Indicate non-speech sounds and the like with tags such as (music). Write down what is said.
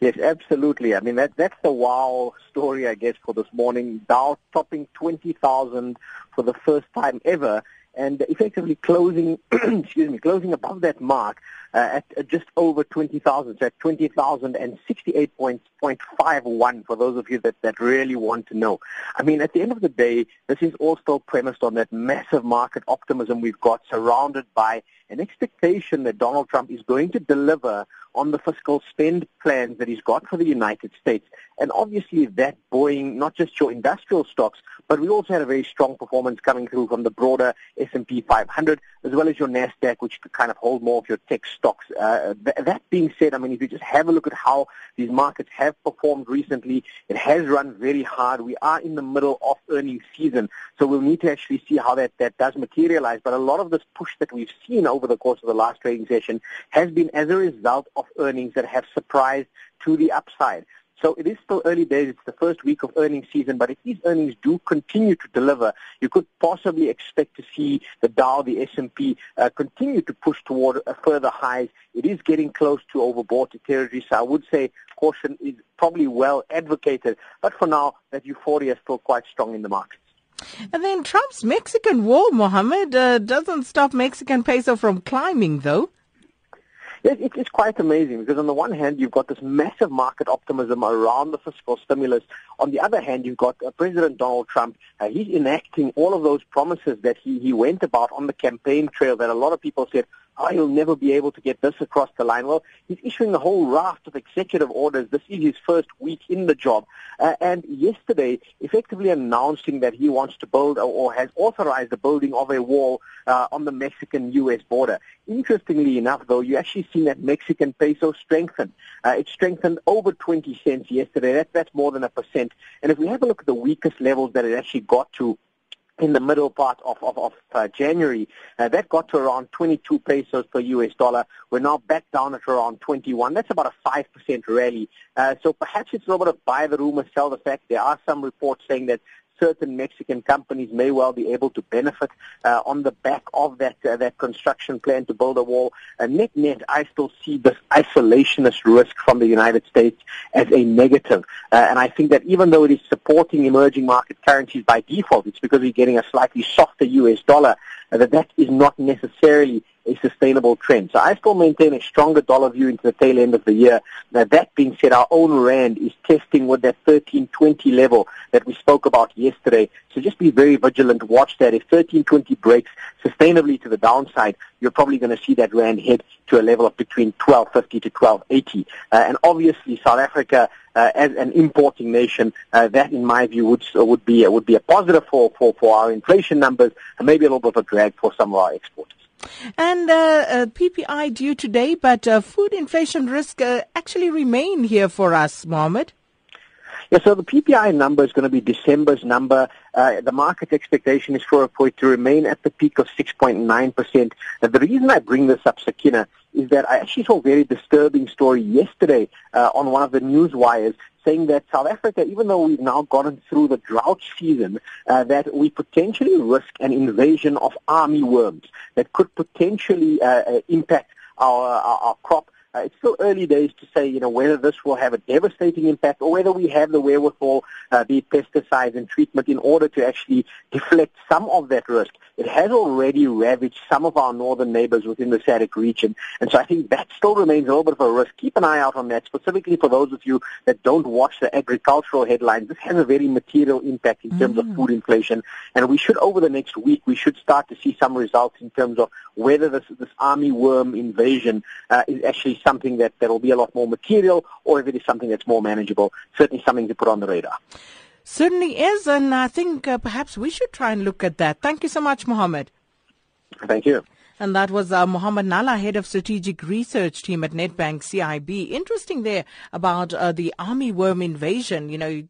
Yes, absolutely. I mean, that that's the wow story, I guess, for this morning. Dow topping 20,000 for the first time ever and effectively closing, (clears throat) excuse me, closing above that mark uh, at just over 20,000, so at 20,068.51 for those of you that, that really want to know. I mean, at the end of the day, this is all still premised on that massive market optimism we've got surrounded by an expectation that Donald Trump is going to deliver on the fiscal spend plans that he's got for the United States. And obviously that buoying not just your industrial stocks, but we also had a very strong performance coming through from the broader S&P 500, as well as your NASDAQ, which could kind of hold more of your tech stocks. Uh, th- that being said, I mean, if you just have a look at how these markets have performed recently, it has run very hard. We are in the middle of earnings season, so we'll need to actually see how that, that does materialize. But a lot of this push that we've seen over the course of the last trading session has been as a result of earnings that have surprised to the upside. So it is still early days. It's the first week of earnings season, but if these earnings do continue to deliver, you could possibly expect to see the Dow, the S&P, uh, continue to push toward a further highs. It is getting close to overbought territory, so I would say caution is probably well advocated. But for now, that euphoria is still quite strong in the markets. And then Trump's Mexican wall, Mohammed, uh, doesn't stop Mexican peso from climbing, though. Yes, it is quite amazing because on the one hand, you've got this massive market optimism around the fiscal stimulus. On the other hand, you've got uh, President Donald Trump. Uh, he's enacting all of those promises that he, he went about on the campaign trail that a lot of people said, oh, he'll never be able to get this across the line. Well, he's issuing a whole raft of executive orders. This is his first week in the job. Uh, and yesterday, effectively announcing that he wants to build or, has authorized the building of a wall uh, on the Mexican-U.S. border. Interestingly enough, though, you actually seen that Mexican peso strengthen. Uh, it strengthened over 20 cents yesterday. That, that's more than a percent. And if we have a look at the weakest levels that it actually got to in the middle part of, of, of uh, January. Uh, that got to around 22 pesos per US dollar. We're now back down at around 21. That's about a 5% rally. Uh, so perhaps it's a little bit of buy the rumor, sell the fact. There are some reports saying that certain Mexican companies may well be able to benefit uh, on the back of that uh, that construction plan to build a wall. Uh, net net, I still see this isolationist risk from the United States as a negative, uh, and I think that even though it is supporting emerging market currencies by default, it's because we're getting a slightly softer U.S. dollar uh, that that is not necessarily a sustainable trend. So I still maintain a stronger dollar view into the tail end of the year. Now that being said, our own rand is testing with that 1320 level that we spoke about yesterday. So just be very vigilant. Watch that. If 1320 breaks sustainably to the downside, you're probably going to see that rand head to a level of between 1250 to 1280. Uh, and obviously South Africa uh, as an importing nation, uh, that in my view would would be would be a positive for, for, for our inflation numbers and maybe a little bit of a drag for some of our exporters. And uh, uh, PPI due today, but uh, food inflation risk uh, actually remain here for us, Mohammed. Yeah, so the PPI number is going to be December's number. Uh, the market expectation is for, it to remain at the peak of 6.9%. the reason I bring this up, Sakina, is that I actually saw a very disturbing story yesterday uh, on one of the news wires saying that South Africa, even though we've now gotten through the drought season, uh, that we potentially risk an invasion of army worms that could potentially uh, uh impact our, our, our crop it's still early days to say, you know, whether this will have a devastating impact or whether we have the wherewithal, uh, be it pesticides and treatment, in order to actually deflect some of that risk. It has already ravaged some of our northern neighbors within the SADC region, and so I think that still remains a little bit of a risk. Keep an eye out on that, specifically for those of you that don't watch the agricultural headlines. This has a very material impact in terms mm. of food inflation, and we should, over the next week, we should start to see some results in terms of whether this, this army worm invasion uh, is actually something that, that will be a lot more material or if it is something that's more manageable, certainly something to put on the radar. Certainly is, and I think uh, perhaps we should try and look at that. Thank you so much, Mohammed. Thank you. And that was uh, Mohammed Nalla, head of strategic research team at Nedbank CIB. Interesting there about uh, the army worm invasion. You know,